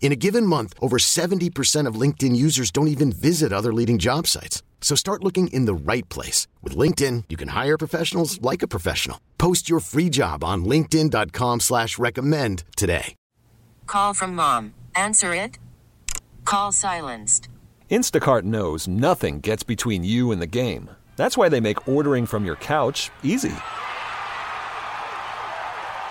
In a given month, over 70% of LinkedIn users don't even visit other leading job sites. So start looking in the right place. With LinkedIn, you can hire professionals like a professional. Post your free job on linkedin.com slash recommend today. Call from mom. Answer it. Call silenced. Instacart knows nothing gets between you and the game. That's why they make ordering from your couch easy.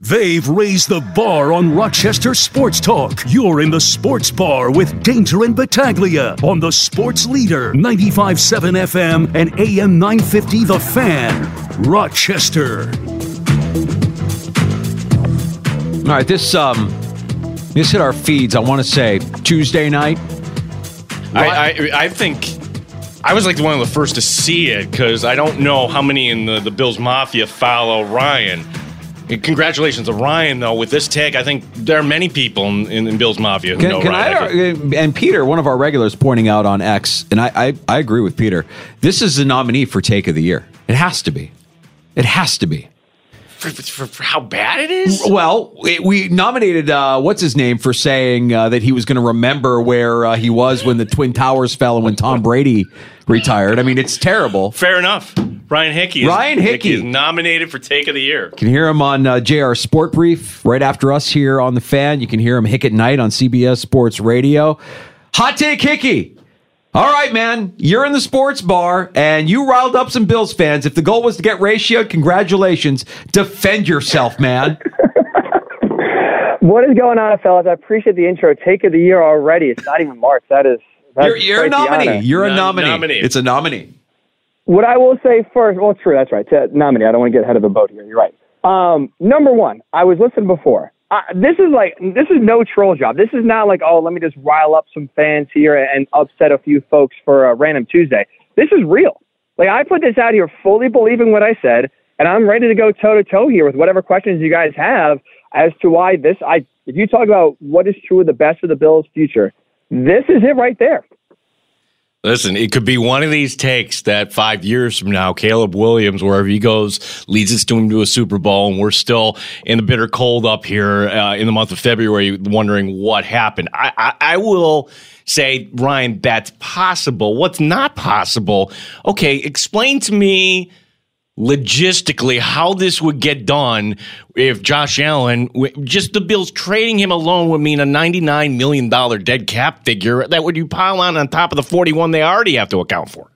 They've raised the bar on Rochester Sports Talk. You're in the Sports Bar with Danger and Battaglia on the Sports Leader 95.7 FM and AM 950 The Fan, Rochester. All right, this um, this hit our feeds. I want to say Tuesday night. I, I, I think I was like one of the first to see it because I don't know how many in the, the Bills Mafia follow Ryan. Congratulations to Ryan, though. With this take, I think there are many people in, in, in Bills Mafia who Can, know can Ryan. I, uh, and Peter, one of our regulars, pointing out on X, and I, I, I agree with Peter. This is the nominee for Take of the Year. It has to be. It has to be. for, for, for how bad it is? Well, it, we nominated uh, what's his name for saying uh, that he was going to remember where uh, he was when the Twin Towers fell and when Tom Brady retired. I mean, it's terrible. Fair enough. Ryan Hickey. Is, Ryan Hickey. is nominated for Take of the Year. You can hear him on uh, JR Sport Brief right after us here on the fan. You can hear him Hick at night on CBS Sports Radio. Hot take Hickey. All right, man. You're in the sports bar and you riled up some Bills fans. If the goal was to get ratioed, congratulations. Defend yourself, man. What is going on, fellas? I appreciate the intro. Take of the year already. It's not even March. That is. That's You're, you're a nominee. honor. You're a nominee. nominee. It's a nominee. What I will say first, well, true, that's right. To nominee. I don't want to get ahead of the boat here. You're right. Um, number one, I was listening before. Uh, this is like this is no troll job. This is not like oh, let me just rile up some fans here and upset a few folks for a random Tuesday. This is real. Like I put this out here fully believing what I said, and I'm ready to go toe to toe here with whatever questions you guys have as to why this. I if you talk about what is true of the best of the Bills' future, this is it right there. Listen, it could be one of these takes that five years from now, Caleb Williams, wherever he goes, leads us to him to a Super Bowl, and we're still in the bitter cold up here uh, in the month of February, wondering what happened. I, I, I will say, Ryan, that's possible. What's not possible? Okay, explain to me logistically how this would get done if Josh Allen, just the Bills trading him alone would mean a $99 million dead cap figure that would you pile on on top of the 41 they already have to account for.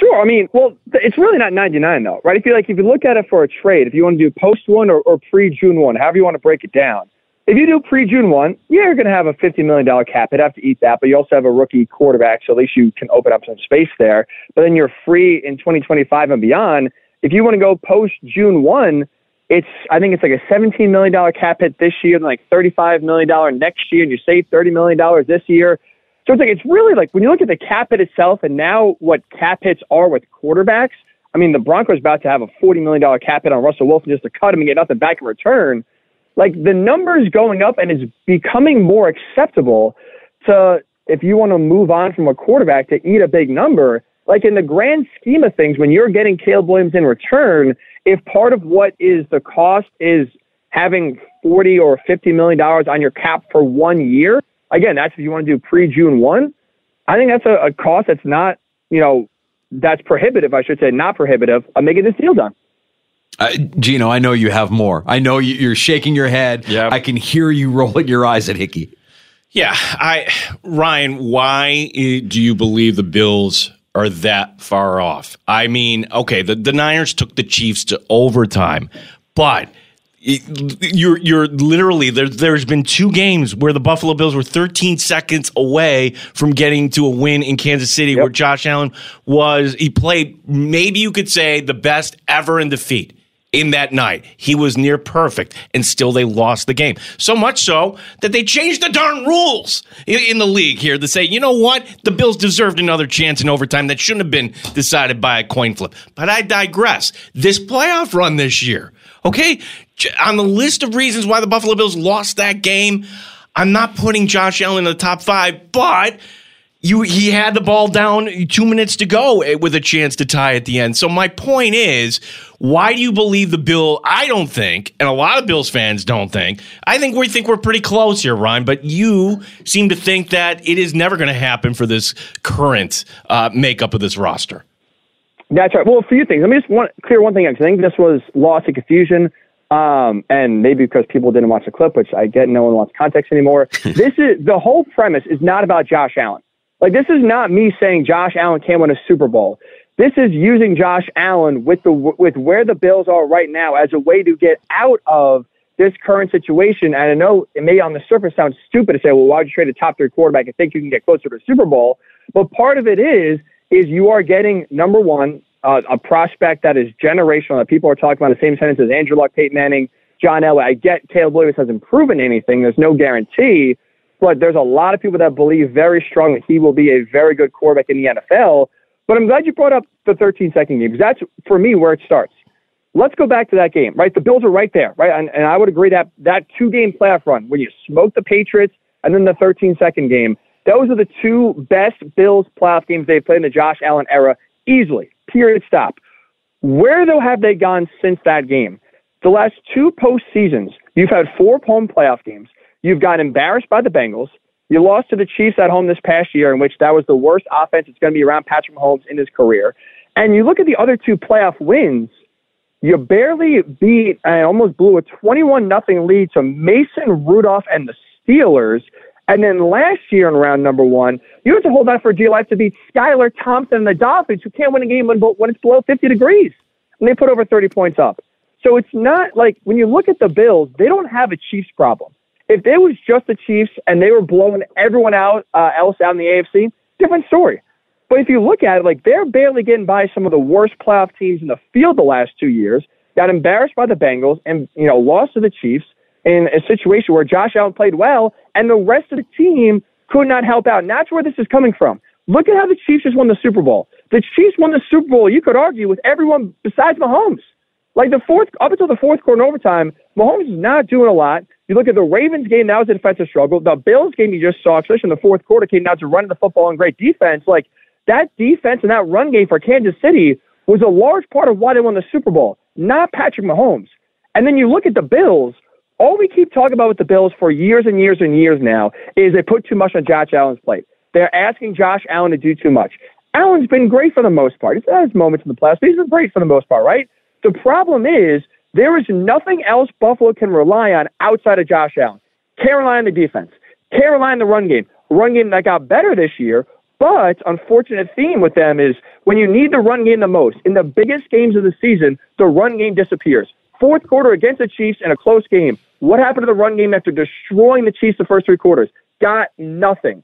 Sure. I mean, well, it's really not 99 though, right? If you like, if you look at it for a trade, if you want to do post one or, or pre June one, however you want to break it down. If you do pre June one, yeah, you're going to have a $50 million cap. You'd have to eat that, but you also have a rookie quarterback, so at least you can open up some space there. But then you're free in 2025 and beyond. If you want to go post June one, it's I think it's like a $17 million cap hit this year, and like $35 million next year, and you save $30 million this year. So it's like it's really like when you look at the cap hit itself and now what cap hits are with quarterbacks. I mean, the Broncos about to have a $40 million cap hit on Russell Wilson just to cut him and get nothing back in return. Like the numbers going up and it's becoming more acceptable to if you want to move on from a quarterback to eat a big number. Like in the grand scheme of things, when you're getting Caleb Williams in return, if part of what is the cost is having 40 or 50 million dollars on your cap for one year, again, that's if you want to do pre June one. I think that's a, a cost that's not, you know, that's prohibitive. I should say, not prohibitive. I'm making this deal done. Uh, Gino, I know you have more. I know you, you're shaking your head. Yep. I can hear you rolling your eyes at Hickey. Yeah, I Ryan, why do you believe the Bills are that far off? I mean, okay, the, the Niners took the Chiefs to overtime, but you're you're literally there. There's been two games where the Buffalo Bills were 13 seconds away from getting to a win in Kansas City, yep. where Josh Allen was he played maybe you could say the best ever in defeat in that night. He was near perfect, and still they lost the game. So much so that they changed the darn rules in, the league here to say, you know what? The Bills deserved another chance in overtime that shouldn't have been decided by a coin flip. But I digress. This playoff run this year, okay? On the list of reasons why the Buffalo Bills lost that game, I'm not putting Josh Allen in the top five, but you he had the ball down two minutes to go eh, with a chance to tie at the end. So my point is, why do you believe the Bill? I don't think, and a lot of Bills fans don't think. I think we think we're pretty close here, Ryan. But you seem to think that it is never going to happen for this current uh, makeup of this roster. That's right. Well, a few things. Let me just want, clear one thing. I think this was lost to confusion. Um, and maybe because people didn't watch the clip, which I get no one wants context anymore. this is the whole premise is not about Josh Allen. Like this is not me saying Josh Allen can't win a Super Bowl. This is using Josh Allen with the with where the Bills are right now as a way to get out of this current situation. And I know it may on the surface sound stupid to say, well, why would you trade a top three quarterback and think you can get closer to a Super Bowl? But part of it is is you are getting number one uh, a prospect that is generational that people are talking about the same sentence as Andrew Luck, Peyton Manning, John Elway. I get Caleb Williams hasn't proven anything. There's no guarantee but there's a lot of people that believe very strongly he will be a very good quarterback in the NFL. But I'm glad you brought up the 13 second game because that's for me where it starts. Let's go back to that game, right? The Bills are right there, right? And, and I would agree that that two game playoff run when you smoke the Patriots and then the 13 second game, those are the two best Bills playoff games they've played in the Josh Allen era easily. Period. Stop. Where though have they gone since that game? The last two postseasons, you've had four home playoff games. You've got embarrassed by the Bengals. You lost to the Chiefs at home this past year, in which that was the worst offense it's going to be around Patrick Mahomes in his career. And you look at the other two playoff wins, you barely beat and almost blew a 21 nothing lead to Mason Rudolph and the Steelers. And then last year in round number one, you had to hold on for dear life to beat Skylar Thompson and the Dolphins, who can't win a game when, when it's below 50 degrees. And they put over 30 points up. So it's not like when you look at the Bills, they don't have a Chiefs problem. If it was just the Chiefs and they were blowing everyone out uh, else out in the AFC, different story. But if you look at it, like they're barely getting by some of the worst playoff teams in the field the last two years. Got embarrassed by the Bengals and you know lost to the Chiefs in a situation where Josh Allen played well and the rest of the team could not help out. And that's where this is coming from. Look at how the Chiefs just won the Super Bowl. The Chiefs won the Super Bowl. You could argue with everyone besides Mahomes. Like the fourth, up until the fourth quarter overtime, Mahomes is not doing a lot. You look at the Ravens game, that was a defensive struggle. The Bills game you just saw, especially in the fourth quarter, came down to running the football and great defense. Like that defense and that run game for Kansas City was a large part of why they won the Super Bowl, not Patrick Mahomes. And then you look at the Bills, all we keep talking about with the Bills for years and years and years now is they put too much on Josh Allen's plate. They're asking Josh Allen to do too much. Allen's been great for the most part. He's had his moments in the playoffs, but he's been great for the most part, right? The problem is there is nothing else Buffalo can rely on outside of Josh Allen. Carolina the defense, Carolina the run game, run game that got better this year. But unfortunate theme with them is when you need the run game the most in the biggest games of the season, the run game disappears. Fourth quarter against the Chiefs in a close game. What happened to the run game after destroying the Chiefs the first three quarters? Got nothing.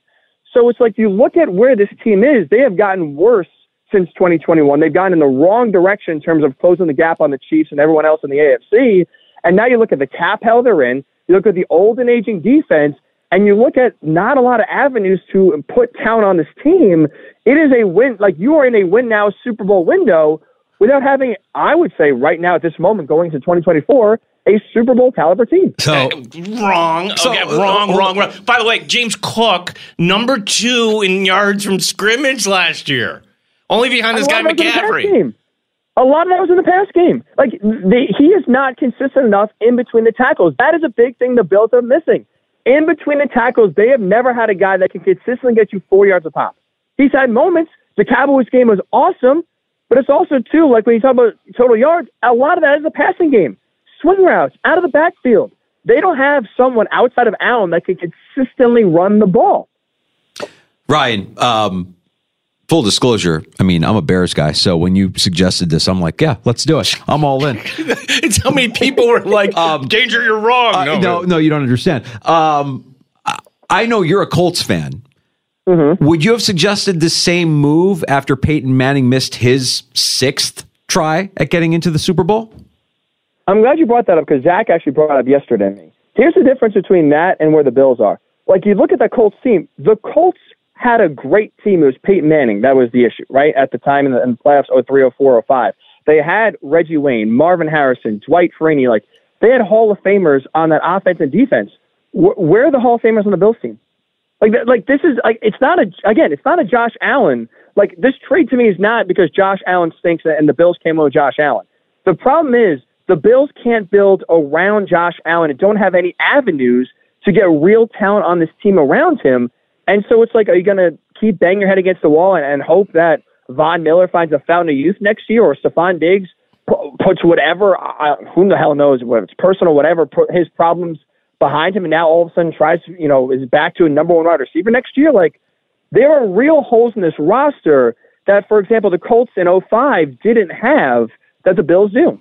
So it's like you look at where this team is, they have gotten worse since 2021. They've gone in the wrong direction in terms of closing the gap on the Chiefs and everyone else in the AFC. And now you look at the cap hell they're in, you look at the old and aging defense, and you look at not a lot of avenues to put talent on this team. It is a win, like you are in a win now Super Bowl window without having, I would say, right now at this moment going to 2024, a Super Bowl caliber team. So wrong. So, okay, wrong, uh, wrong, wrong. By the way, James Cook, number two in yards from scrimmage last year. Only behind this guy McCaffrey. A lot of that was in the past game. Like they, he is not consistent enough in between the tackles. That is a big thing the Bills are missing. In between the tackles, they have never had a guy that can consistently get you four yards a pop. He's had moments. The Cowboys game was awesome, but it's also too like when you talk about total yards. A lot of that is a passing game, swing routes out of the backfield. They don't have someone outside of Allen that can consistently run the ball. Ryan, um, full disclosure, I mean, I'm a Bears guy, so when you suggested this, I'm like, yeah, let's do it. I'm all in. it's how many people were like, "Danger, you're wrong." Uh, no, no, no, you don't understand. Um, I- I know you're a Colts fan. Mm-hmm. Would you have suggested the same move after Peyton Manning missed his sixth try at getting into the Super Bowl? I'm glad you brought that up because Zach actually brought it up yesterday. Here's the difference between that and where the Bills are. Like you look at the Colts team, the Colts had a great team. It was Peyton Manning. That was the issue, right? At the time in the, in the playoffs, 03, 04, 05. They had Reggie Wayne, Marvin Harrison, Dwight Freeney. Like they had Hall of Famers on that offense and defense. Wh- where are the Hall of Famers on the Bills team? Like, like this is like it's not a again, it's not a Josh Allen. Like this trade to me is not because Josh Allen stinks and the Bills came with Josh Allen. The problem is the Bills can't build around Josh Allen and don't have any avenues to get real talent on this team around him. And so it's like, are you going to keep banging your head against the wall and, and hope that Von Miller finds a fountain of youth next year or Stefon Diggs pu- puts whatever, uh, who the hell knows, whether it's personal, whatever, his problems behind him and now all of a sudden tries, to, you know, is back to a number one wide receiver next year? Like, there are real holes in this roster that, for example, the Colts in 05 didn't have that the Bills do.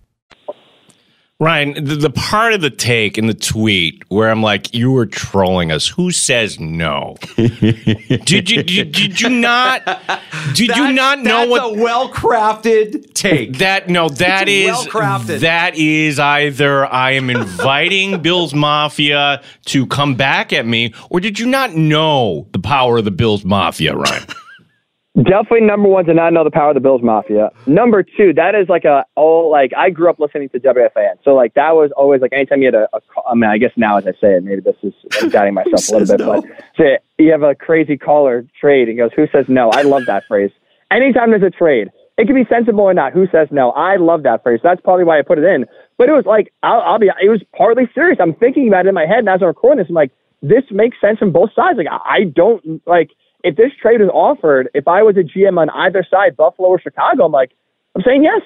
Ryan, the, the part of the take in the tweet where I'm like, you were trolling us. Who says no? did you did, did you not did you not know what a well crafted take? that no that is well-crafted. that is either I am inviting Bills Mafia to come back at me, or did you not know the power of the Bills Mafia, Ryan? Definitely number one to not know the power of the Bills Mafia. Number two, that is like a all like I grew up listening to WFAN, so like that was always like anytime you had a, a I mean I guess now as I say it, maybe this is I'm doubting myself a little bit, but say you have a crazy caller trade and goes, who says no? I love that phrase. Anytime there's a trade, it can be sensible or not. Who says no? I love that phrase. That's probably why I put it in. But it was like I'll, I'll be. It was partly serious. I'm thinking about it in my head, and as I'm recording this, I'm like, this makes sense from both sides. Like I I don't like if this trade was offered. If I was a GM on either side, Buffalo or Chicago, I'm like, I'm saying yes.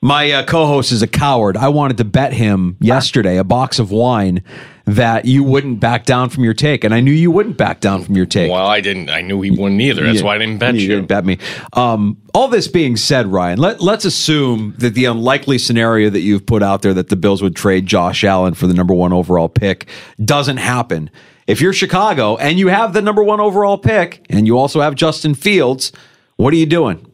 My uh, co-host is a coward. I wanted to bet him yesterday a box of wine that you wouldn't back down from your take, and I knew you wouldn't back down from your take. well, I didn't. I knew he wouldn't either. That's Yeah. why I didn't bet you. didn't bet me. Um, all this being said, Ryan, let, let's assume that the unlikely scenario that you've put out there that the Bills would trade Josh Allen for the number one overall pick doesn't happen. If you're Chicago and you have the number one overall pick and you also have Justin Fields, what are you doing?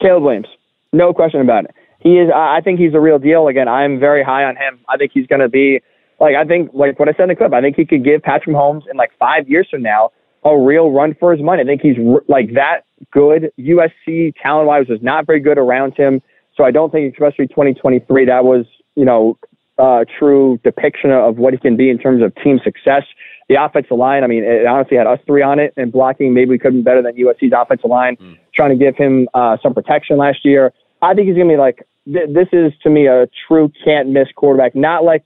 Caleb Williams, no question about it. He is. I think he's a real deal. Again, I'm very high on him. I think he's going to be like I think like what I said in the clip. I think he could give Patrick Mahomes in like five years from now a real run for his money. I think he's like that good. USC talent wise was not very good around him, so I don't think especially 2023 that was you know uh, true depiction of what he can be in terms of team success. The offensive line, I mean, it honestly had us three on it, and blocking maybe we could have been better than USC's offensive line. Trying to give him uh, some protection last year. I think he's going to be like, th- this is to me a true can't miss quarterback. Not like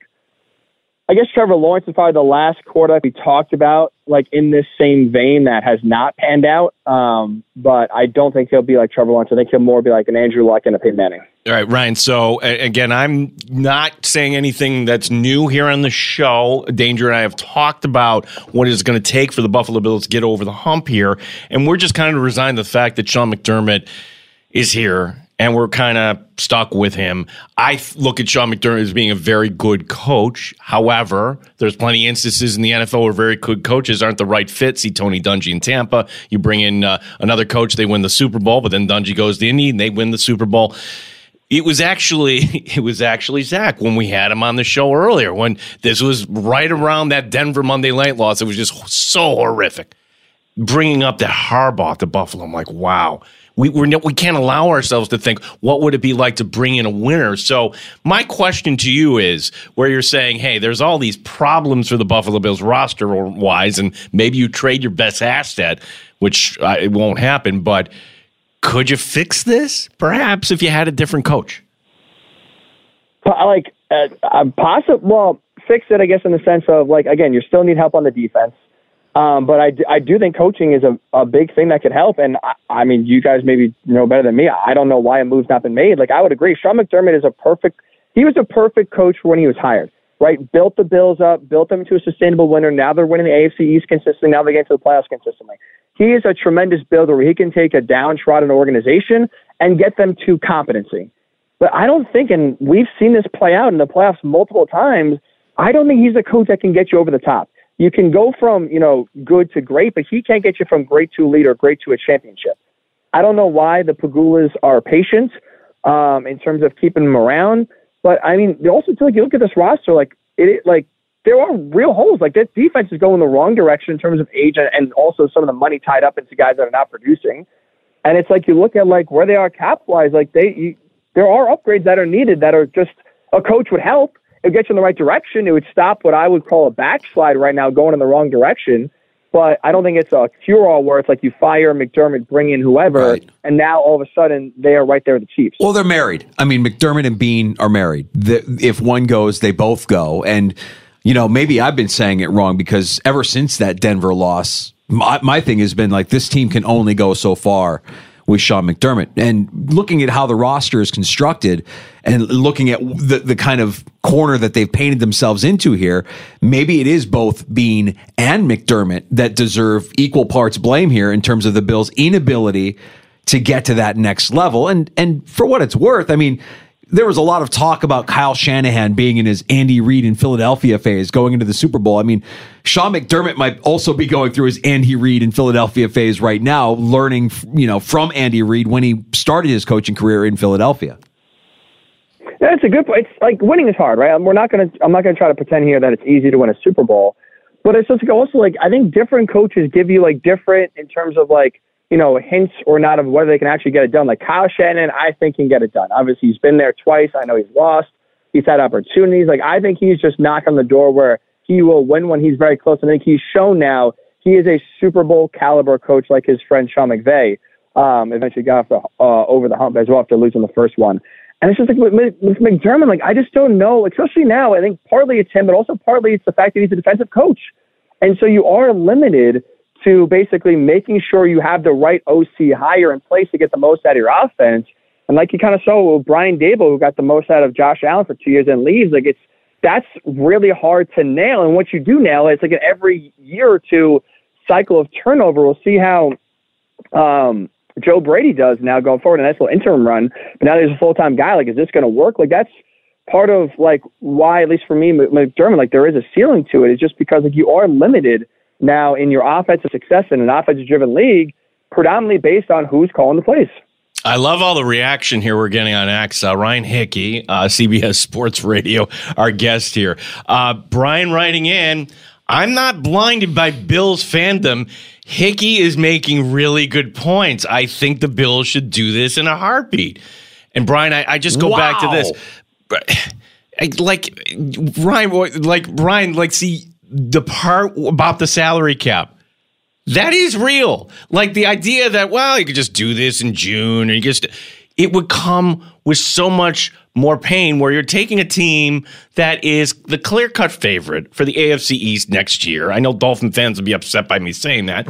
I guess Trevor Lawrence is probably the last quarterback we talked about, like in this same vein that has not panned out. Um, but I don't think he'll be like Trevor Lawrence. I think he'll more be like an Andrew Luck and a Peyton Manning. All right, Ryan. So again, I'm not saying anything that's new here on the show. Danger and I have talked about what it's going to take for the Buffalo Bills to get over the hump here, and we're just kind of resigned to the fact that Sean McDermott is here and we're kind of stuck with him. I look at Sean McDermott as being a very good coach. However, there's plenty of instances in the NFL where very good coaches aren't the right fit. See Tony Dungy in Tampa. You bring in uh, another coach, they win the Super Bowl, but then Dungy goes to Indy and they win the Super Bowl. It was actually it was actually Zach when we had him on the show earlier when this was right around that Denver Monday night loss. It was just so horrific. Bringing up that Harbaugh to Buffalo, I'm like, wow we we're, we can't allow ourselves to think what would it be like to bring in a winner. So my question to you is, where you're saying, hey, there's all these problems for the Buffalo Bills roster wise, and maybe you trade your best asset, which uh, it won't happen, but could you fix this perhaps if you had a different coach? Like, uh, uh, possible. Well, fix it, I guess, in the sense of like, again, you still need help on the defense. Um, but I, I do think coaching is a, a big thing that could help. And I, I mean, you guys maybe know better than me. I don't know why a move's not been made. Like, I would agree. Sean McDermott is a perfect, he was a perfect coach when he was hired, right? Built the Bills up, built them into a sustainable winner. Now they're winning the AFC East consistently. Now they get into the playoffs consistently. He is a tremendous builder where he can take a downtrodden organization and get them to competency. But I don't think, and we've seen this play out in the playoffs multiple times, I don't think he's a coach that can get you over the top you can go from, you know, good to great, but he can't get you from great to elite or great to a championship. I don't know why the Pegulas are patient um, in terms of keeping him around. But I mean, also too, like you look at this roster, like it, like there are real holes. Like this defense is going the wrong direction in terms of age and, and also some of the money tied up into guys that are not producing. And it's like you look at like where they are cap wise, like they you, there are upgrades that are needed that are just a coach would help it would get you in the right direction. It would stop what I would call a backslide right now, going in the wrong direction. But I don't think it's a cure all where it's like you fire McDermott, bring in whoever, right. and now all of a sudden they are right there with the Chiefs. Well, they're married. I mean, McDermott and Beane are married. The, if one goes, they both go. And, you know, maybe I've been saying it wrong because ever since that Denver loss, my, my thing has been like this team can only go so far with Sean McDermott. And looking at how the roster is constructed and looking at the, the kind of corner that they've painted themselves into here, maybe it is both Beane and McDermott that deserve equal parts blame here in terms of the Bills' inability to get to that next level. And and for what it's worth, I mean, there was a lot of talk about Kyle Shanahan being in his Andy Reid in Philadelphia phase going into the Super Bowl. I mean, Sean McDermott might also be going through his Andy Reid in Philadelphia phase right now, learning you know from Andy Reid when he started his coaching career in Philadelphia. That's a good point. It's like winning is hard, right? We're not gonna. I'm not gonna try to pretend here that it's easy to win a Super Bowl, but it's just also like I think different coaches give you like different in terms of like you know, hints or not of whether they can actually get it done. Like Kyle Shanahan, I think can get it done. Obviously, he's been there twice. I know he's lost. He's had opportunities. Like I think he's just knocked on the door where he will win when he's very close. And I think he's shown now he is a Super Bowl caliber coach, like his friend Sean McVay. Um, eventually got the, uh, over the hump as well after losing the first one. And it's just like with, with McDermott, like I just don't know. Especially now, I think partly it's him, but also partly it's the fact that he's a defensive coach, and so you are limited to basically making sure you have the right OC hire in place to get the most out of your offense. And like you kind of saw with Brian Daboll, who got the most out of Josh Allen for two years and leaves, like it's that's really hard to nail. And once you do nail it, it's like an every year or two cycle of turnover. We'll see how um, Joe Brady does now going forward. A nice little interim run, but now there's a full time guy. Like, is this going to work? Like, that's part of like why, at least for me, McDermott, like there is a ceiling to it. it. Is just because like you are limited now in your offensive success in an offensive driven league, predominantly based on who's calling the plays. I love all the reaction here we're getting on X. Uh, Ryan Hickey, uh, CBS Sports Radio, our guest here. Uh, Brian writing in, I'm not blinded by Bills fandom. Hickey is making really good points. I think the Bills should do this in a heartbeat. And Brian, I, I just go wow. back to this. Like Ryan, like Ryan, like see, the part about the salary cap. That is real. Like the idea that, well, you could just do this in June or you just, it would come with so much more pain where you're taking a team that is the clear cut favorite for the AFC East next year. I know Dolphin fans will be upset by me saying that.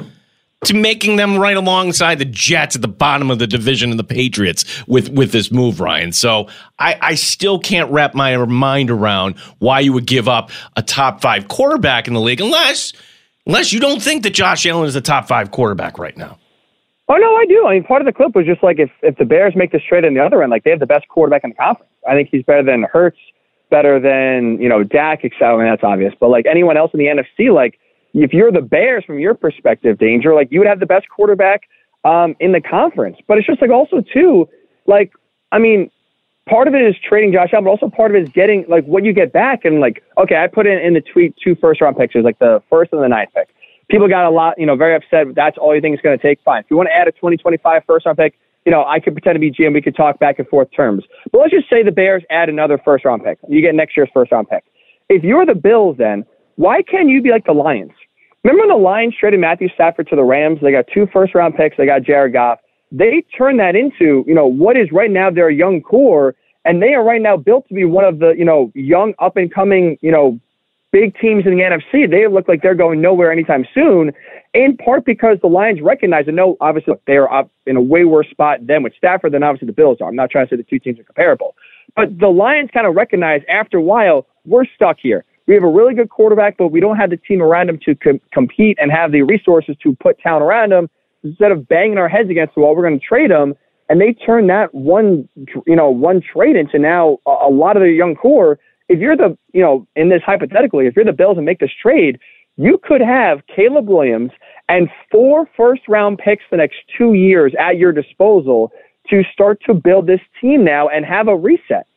To making them right alongside the Jets at the bottom of the division and the Patriots with, with this move, Ryan. So I, I still can't wrap my mind around why you would give up a top five quarterback in the league unless unless you don't think that Josh Allen is a top five quarterback right now. Oh no, I do. I mean, part of the clip was just like if if the Bears make this trade on the other end, like they have the best quarterback in the conference. I think he's better than Hurts, better than you know Dak. Mean, that's obvious. But like anyone else in the NFC, like if you're the Bears from your perspective, danger, like you would have the best quarterback um, in the conference. But it's just like also too, like I mean, part of it is trading Josh Allen, but also part of it is getting like what you get back. And like, okay, I put in in the tweet two first round picks. Like the first and the ninth pick. People got a lot, you know, very upset. That's all you think it's going to take. Fine. If you want to add a 2025 first round pick, you know, I could pretend to be GM. We could talk back and forth terms. But let's just say the Bears add another first round pick. You get next year's first round pick. If you're the Bills, then why can't you be like the Lions? Remember when the Lions traded Matthew Stafford to the Rams? They got two first round picks. They got Jared Goff. They turned that into, you know, what is right now their young core and they are right now built to be one of the you know young up and coming you know big teams in the NFC. They look like they're going nowhere anytime soon. In part because the Lions recognize and know obviously they are up in a way worse spot than with Stafford than obviously the Bills are. I'm not trying to say the two teams are comparable, but the Lions kind of recognize after a while we're stuck here. We have a really good quarterback, but we don't have the team around him to com- compete and have the resources to put talent around him. Instead of banging our heads against the wall, we're going to trade him and they turn that one, you know, one trade into now a, a lot of their young core. If you're the, you know, in this hypothetically, if you're the Bills and make this trade, you could have Caleb Williams and four first round picks the next two years at your disposal to start to build this team now and have a reset.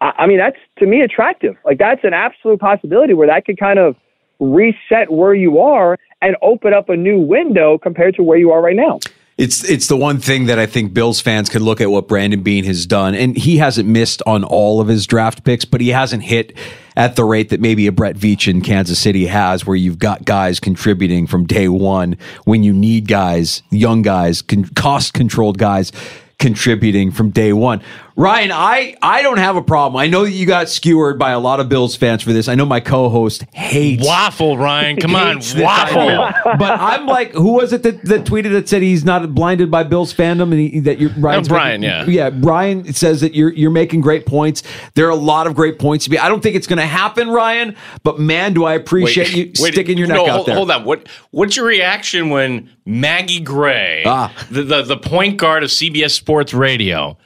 I, mean, that's to me attractive. Like that's an absolute possibility where that could kind of reset where you are and open up a new window compared to where you are right now it's it's the one thing that I think Bills fans can look at what Brandon Beane has done, and he hasn't missed on all of his draft picks, but he hasn't hit at the rate that maybe a Brett Veach in Kansas City has, where you've got guys contributing from day one when you need guys, young guys, cost controlled guys contributing from day one. Ryan, I, I don't have a problem. I know that you got skewered by a lot of Bills fans for this. I know my co-host hates waffle. Ryan, come on, waffle. but I'm like, who was it that, that tweeted that said he's not blinded by Bills fandom and he, that you're Ryan's oh, Brian, making, yeah, yeah. Brian says that you're you're making great points. There are a lot of great points to be. I don't think it's going to happen, Ryan. But man, do I appreciate wait, you wait, sticking your neck no, out there. Hold on. What what's your reaction when Maggie Gray, ah. the, the the point guard of CBS Sports Radio?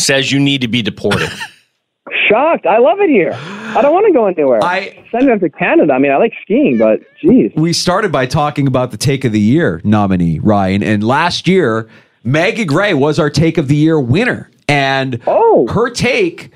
says you need to be deported. Shocked. I love it here. I don't want to go anywhere. I send them to Canada. I mean, I like skiing, but geez. We started by talking about the Take of the Year nominee, Ryan, and last year Maggie Gray was our Take of the Year winner, and oh. her take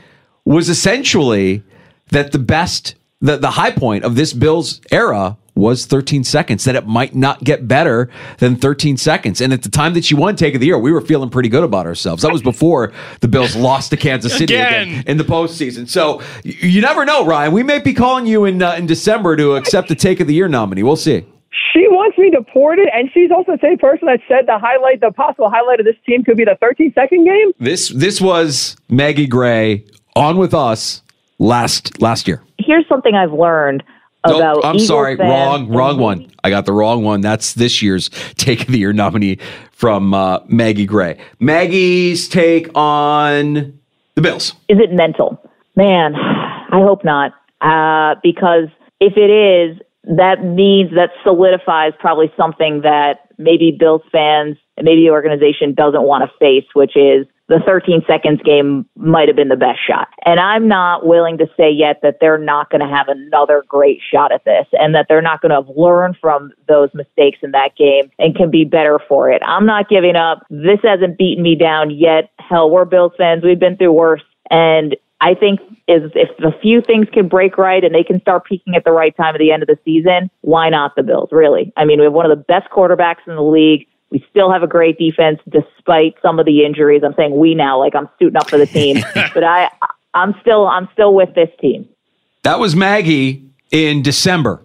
was essentially that the best, the the high point of this Bills era was 13 seconds, that it might not get better than 13 seconds. And at the time that she won Take of the Year, we were feeling pretty good about ourselves. That was before the Bills lost to Kansas City again, again in the postseason. So you never know, Ryan. We may be calling you in uh, in December to accept the Take of the Year nominee. We'll see. She wants me deported, and she's also the same person that said the highlight, the possible highlight of this team could be the 13 second game. This this was Maggie Gray on with us last last year. Here's something I've learned about. Nope, I'm sorry, fans. wrong, wrong one. I got the wrong one. That's this year's Take of the Year nominee from uh, Maggie Gray. Maggie's take on the Bills. Is it mental? Man, I hope not. Uh, because if it is, that means that solidifies probably something that maybe Bills fans and maybe the organization doesn't want to face, which is the 13 seconds game might have been the best shot. And I'm not willing to say yet that they're not going to have another great shot at this and that they're not going to have learned from those mistakes in that game and can be better for it. I'm not giving up. This hasn't beaten me down yet. Hell, we're Bills fans. We've been through worse. And I think is if a few things can break right and they can start peaking at the right time at the end of the season, why not the Bills? Really? I mean, we have one of the best quarterbacks in the league. We still have a great defense despite some of the injuries. I'm saying we now, like I'm suiting up for the team, but I, I'm still, I'm still with this team. That was Maggie in December.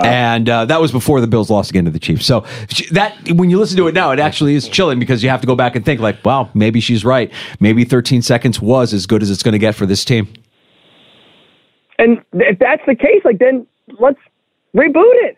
And uh, that was before the Bills lost again to the Chiefs. So that when you listen to it now, it actually is chilling because you have to go back and think like, wow, maybe she's right. Maybe 13 seconds was as good as it's going to get for this team. And if that's the case, like then let's reboot it.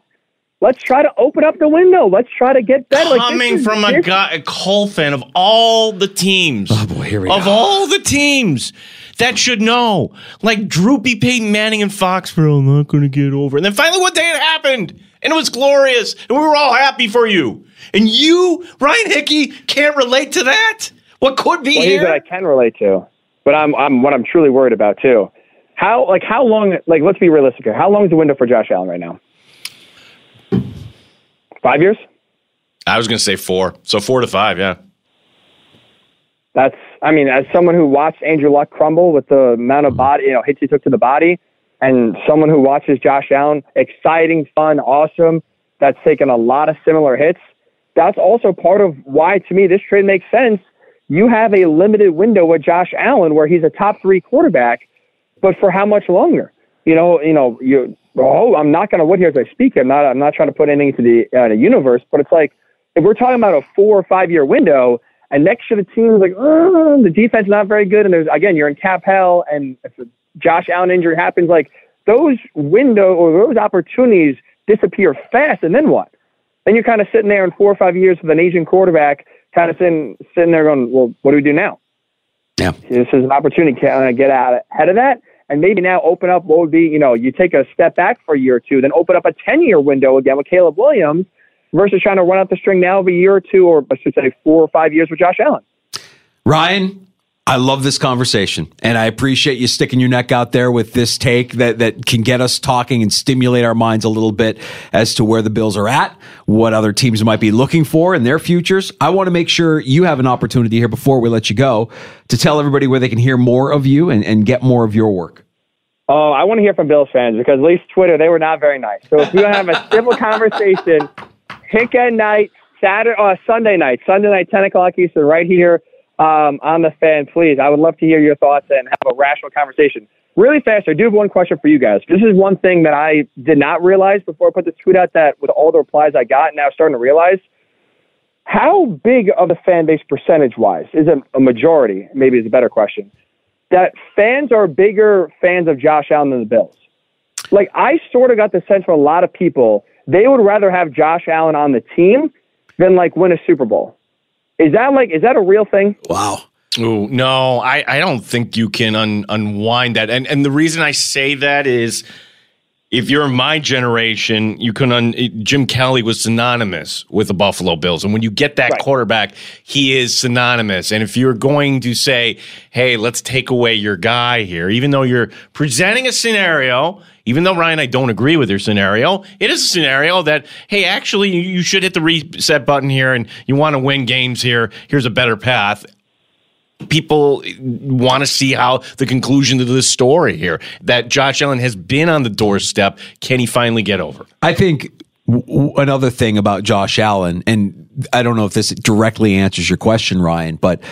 Let's try to open up the window. Let's try to get better. Like, Coming is, from a guy, a Cole fan of all the teams. Oh boy, here we of go. all the teams that should know, like droopy Peyton Manning and Foxborough, I'm not going to get over. And then finally, one day it happened, and it was glorious, and we were all happy for you. And you, Ryan Hickey, can't relate to that. What could be well, here? that I can relate to, but I'm, I'm what I'm truly worried about too. How like how long? Like let's be realistic here. How long is the window for Josh Allen right now? Five years. I was going to say four, so four to five, yeah. That's, I mean, as someone who watched Andrew Luck crumble with the amount of body, you know, hits he took to the body, and someone who watches Josh Allen, exciting, fun, awesome, that's taken a lot of similar hits. That's also part of why, to me, this trade makes sense. You have a limited window with Josh Allen where he's a top three quarterback, but for how much longer? You know, you know, you. Oh, I'm not going to what here as I speak. I'm not. I'm not trying to put anything into the uh, the universe, but it's like if we're talking about a four or five year window, and next year the team is like, oh, the defense not very good, and there's again you're in cap hell, and if a Josh Allen injury happens, like those window or those opportunities disappear fast, and then what? Then you're kind of sitting there in four or five years with an Asian quarterback, kind of sitting sitting there going, well, what do we do now? Yeah, this is an opportunity to kind of get out ahead of that. And maybe now open up what would be, you know, you take a step back for a year or two, then open up a 10 year window again with Caleb Williams versus trying to run out the string now of a year or two, or I should say four or five years with Josh Allen. Ryan, I love this conversation and I appreciate you sticking your neck out there with this take that, that can get us talking and stimulate our minds a little bit as to where the Bills are at, what other teams might be looking for in their futures. I want to make sure you have an opportunity here before we let you go to tell everybody where they can hear more of you and, and get more of your work. Oh, I want to hear from Bills fans because at least Twitter, they were not very nice. So if you have a civil conversation, pick at night, Saturday, uh, Sunday night, Sunday night, 10 o'clock Eastern, right here um, on the fan, please. I would love to hear your thoughts and have a rational conversation. Really fast, I do have one question for you guys. This is one thing that I did not realize before I put this tweet out that with all the replies I got, now starting to realize. How big of the fan base percentage wise is it a majority? Maybe is a better question. That fans are bigger fans of Josh Allen than the Bills. Like I sort of got the sense from a lot of people they would rather have Josh Allen on the team than like win a Super Bowl. Is that like is that a real thing? Wow. Ooh, no, I, I don't think you can un, unwind that. And and the reason I say that is if you're my generation, you can un, Jim Kelly was synonymous with the Buffalo Bills. And when you get that right. quarterback, he is synonymous. And if you're going to say, hey, let's take away your guy here, even though you're presenting a scenario, even though Ryan, I don't agree with your scenario, it is a scenario that, hey, actually, you should hit the reset button here and you want to win games here. Here's a better path people want to see how the conclusion to this story here that Josh Allen has been on the doorstep. Can he finally get over? I think w- another thing about Josh Allen, and I don't know if this directly answers your question, Ryan, but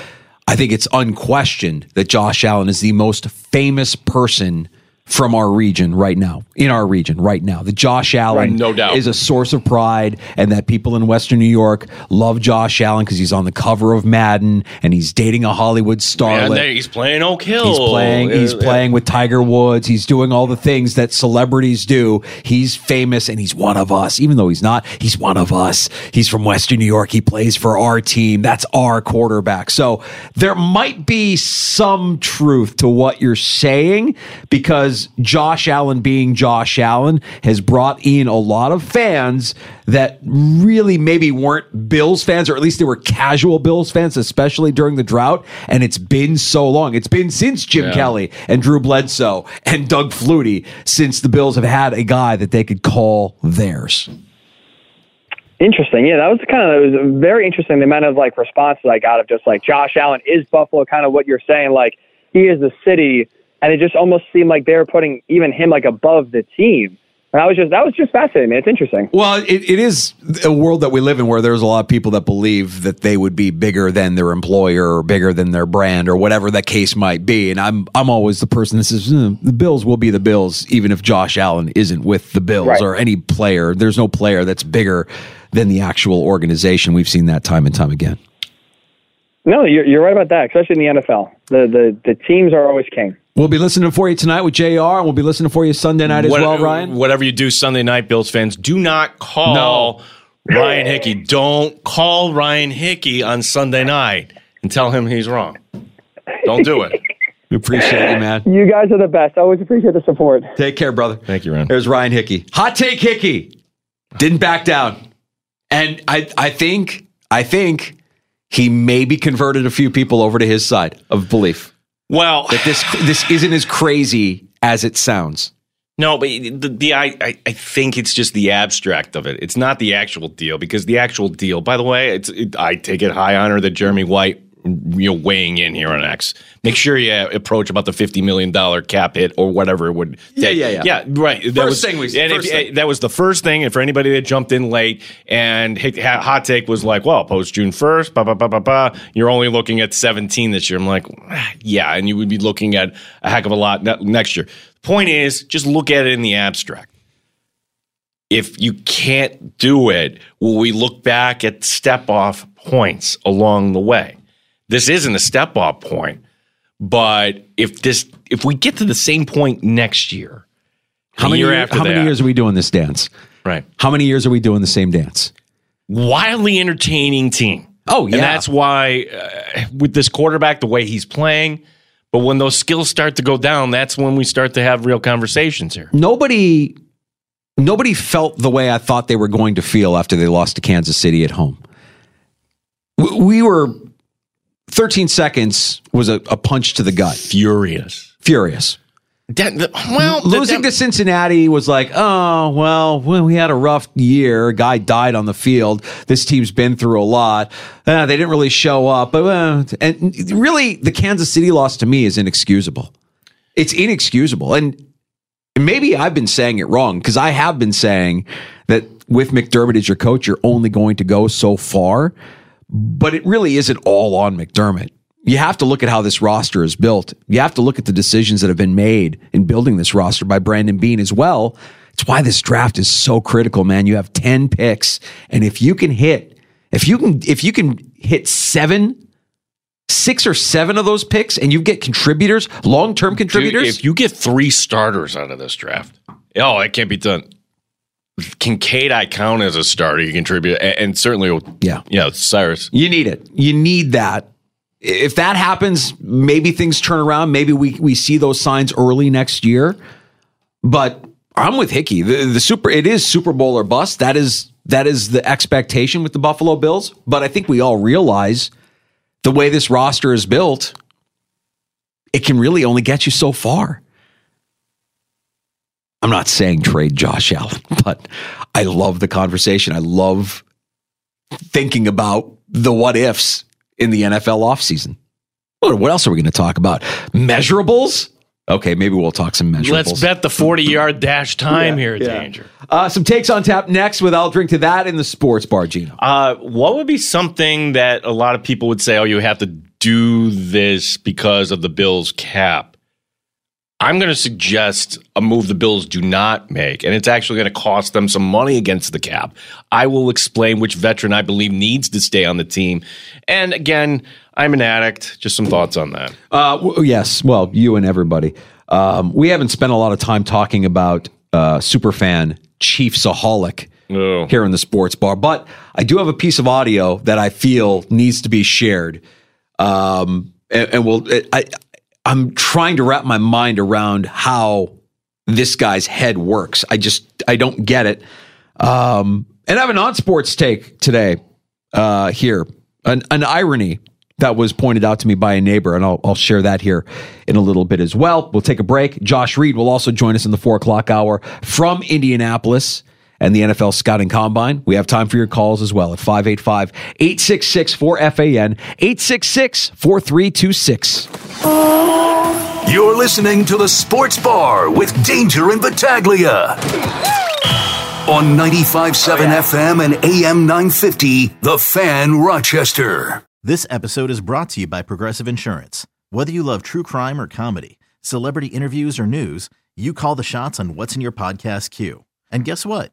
I think it's unquestioned that Josh Allen is the most famous person from our region right now, in our region right now. The Josh Allen right, no doubt. is a source of pride, and that people in Western New York love Josh Allen because he's on the cover of Madden and he's dating a Hollywood starlet. Yeah, he's playing Oak Hill. He's playing. He's playing with Tiger Woods. He's doing all the things that celebrities do. He's famous and he's one of us. Even though he's not, he's one of us. He's from Western New York. He plays for our team. That's our quarterback. So there might be some truth to what you're saying because Josh Allen being Josh Allen has brought in a lot of fans that really maybe weren't Bills fans, or at least they were casual Bills fans, especially during the drought. And it's been so long. It's been since Jim yeah. Kelly and Drew Bledsoe and Doug Flutie since the Bills have had a guy that they could call theirs. Interesting. Yeah, that was kind of it was very interesting the amount of like responses I got of just like Josh Allen is Buffalo, kind of what you're saying, like he is the city and it just almost seemed like they were putting even him like above the team. And I was just that was just fascinating. Man. It's interesting. Well, it, it is a world that we live in where there's a lot of people that believe that they would be bigger than their employer or bigger than their brand or whatever that case might be. And I'm I'm always the person that says "Hmm, the Bills will be the Bills, even if Josh Allen isn't with the Bills Right. or any player. There's no player that's bigger than the actual organization. We've seen that time and time again. No, you're, you're right about that, especially in the NFL. The the the teams are always king. We'll be listening for you tonight with JR, and we'll be listening for you Sunday night as What- well, Ryan. Whatever you do Sunday night, Bills fans, do not call Ryan Hickey. Don't call Ryan Hickey on Sunday night and tell him he's wrong. Don't do it. We appreciate you, man. You guys are the best. I always appreciate the support. Take care, brother. Thank you, Ryan. There's Ryan Hickey. Hot take Hickey. Didn't back down. And I I think I think he maybe converted a few people over to his side of belief. Well, That this this isn't as crazy as it sounds. No, but the, the I, I think it's just the abstract of it. It's not the actual deal because the actual deal. By the way, it's it, I take it high honor that Jeremy White you know weighing in here on X. Make sure you approach about the fifty million dollar cap hit or whatever it would. Yeah, take. yeah, yeah. yeah. Right. That First was, thing we- and if, thing. that was the first thing. And for anybody that jumped in late and hot take was like, well, post June first, ba ba ba ba ba. You're only looking at seventeen this year. I'm like, ah, yeah, and you would be looking at a heck of a lot next year. The point is, just look at it in the abstract. If you can't do it, will we look back at step off points along the way? This isn't a step off point, but if this if we get to the same point next year, How many, year after how many years are we doing this dance? right? How many years are we doing the same dance? Wildly entertaining team. Oh, yeah. and that's why uh, with this quarterback, the way he's playing. But when those skills start to go down, that's when we start to have real conversations here. Nobody nobody felt the way I thought they were going to feel after they lost to Kansas City at home. We were 13 seconds was a, a punch to the gut. Furious. Furious. That- well, Losing that- to Cincinnati was like, oh, well, well, we had a rough year. A guy died on the field. This team's been through a lot. Uh, they didn't really show up. But, uh, and really, the Kansas City loss to me is inexcusable. It's inexcusable. And maybe I've been saying it wrong because I have been saying that with McDermott as your coach, you're only going to go so far. But it really isn't all on McDermott. You have to look at how this roster is built. You have to look at the decisions that have been made in building this roster by Brandon Beane as well. It's why this draft is so critical, man. You have 10 picks. And if you can hit, if you can, if you can hit seven, six or seven of those picks and you get contributors, long-term Dude, contributors. if you get three starters out of this draft, oh, that can't be done. Kincaid, I count as a starter. You contribute, and, and certainly, Yeah. yeah, Cyrus. You need it. You need that. If that happens, maybe things turn around. Maybe we we see those signs early next year. But I'm with Hickey. The, the super it is Super Bowl or bust. That is that is the expectation with the Buffalo Bills. But I think we all realize the way this roster is built, it can really only get you so far. I'm not saying trade Josh Allen, but I love the conversation. I love thinking about the what ifs in the NFL offseason. What, what else are we going to talk about? Measurables? Okay, maybe we'll talk some measurables. Let's bet the 40 yard dash time here, Danger. Uh, some takes on tap next with I'll drink to that in the sports bar, Gino. Uh, what would be something that a lot of people would say, oh, you have to do this because of the Bills cap? I'm going to suggest a move the Bills do not make, and it's actually going to cost them some money against the cap. I will explain which veteran I believe needs to stay on the team. And again, I'm an addict. Just some thoughts on that. Uh, w- yes, well, you and everybody. Um, we haven't spent a lot of time talking about uh, superfan Chiefsaholic Oh. here in the sports bar, but I do have a piece of audio that I feel needs to be shared. Um, and, and we'll, I, I'm trying to wrap my mind around how this guy's head works. I just, I don't get it. Um, and I have a non-sports take today uh, here, an, an irony that was pointed out to me by a neighbor, and I'll, I'll share that here in a little bit as well. We'll take a break. Josh Reed will also join us in the four o'clock hour from Indianapolis and the NFL Scouting Combine. We have time for your calls as well at 585 866 4FAN, 866 4326. You're listening to the Sports Bar with Danger and Battaglia. on 95.7 FM and AM 950, The Fan Rochester. This episode is brought to you by Progressive Insurance. Whether you love true crime or comedy, celebrity interviews or news, you call the shots on what's in your podcast queue. And guess what?